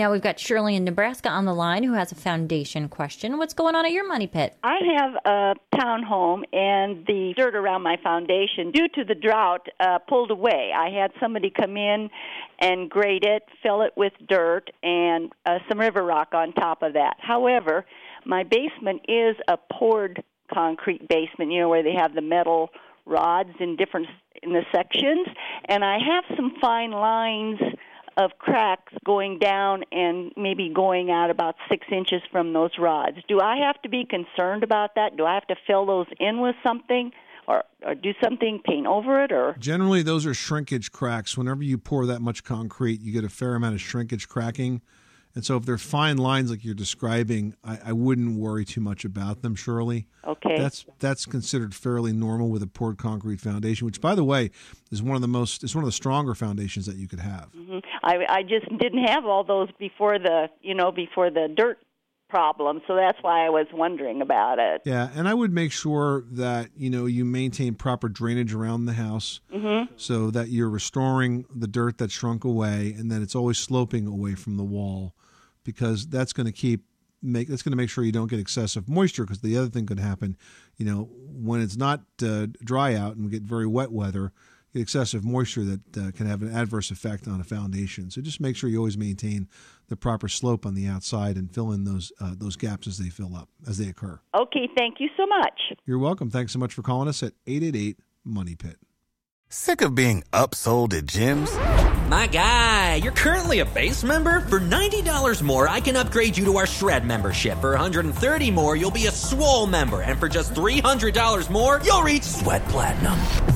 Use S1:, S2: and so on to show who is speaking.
S1: Now we've got Shirley in Nebraska on the line who has a foundation question. What's going on at your money pit?
S2: I have a townhome, and the dirt around my foundation, due to the drought, uh, pulled away. I had somebody come in and grade it, fill it with dirt, and uh, some river rock on top of that. However, my basement is a poured concrete basement, you know, where they have the metal rods in different in the sections, and I have some fine lines of cracks going down and maybe going out about six inches from those rods. Do I have to be concerned about that? Do I have to fill those in with something? Or, or do something, paint over it, or
S3: Generally, those are shrinkage cracks. Whenever you pour that much concrete, you get a fair amount of shrinkage cracking. And so, if they're fine lines like you're describing, I, I wouldn't worry too much about them, Shirley.
S2: okay?
S3: That's that's considered fairly normal with a poured concrete foundation, which, by the way, is one of the most is one of the stronger foundations that you could have.
S2: Mhm. I I just didn't have all those before the you know before the dirt problem, so that's why I was wondering about it.
S3: Yeah, and I would make sure that you know you maintain proper drainage around the house,
S2: Mm-hmm.
S3: so that you're restoring the dirt that shrunk away, and that it's always sloping away from the wall, because that's going to keep make that's going to make sure you don't get excessive moisture. Because the other thing could happen, you know, when it's not uh, dry out and we get very wet weather, excessive moisture that uh, can have an adverse effect on a foundation. So just make sure you always maintain the proper slope on the outside and fill in those uh, those gaps as they fill up as they occur.
S2: Okay, thank you so much.
S3: You're welcome. Thanks so much for calling us at 888 Money Pit.
S4: Sick of being upsold at gyms?
S5: My guy, you're currently a base member. For $90 more, I can upgrade you to our Shred membership. For 130 more, you'll be a Swole member. And for just $300 more, you'll reach Sweat Platinum.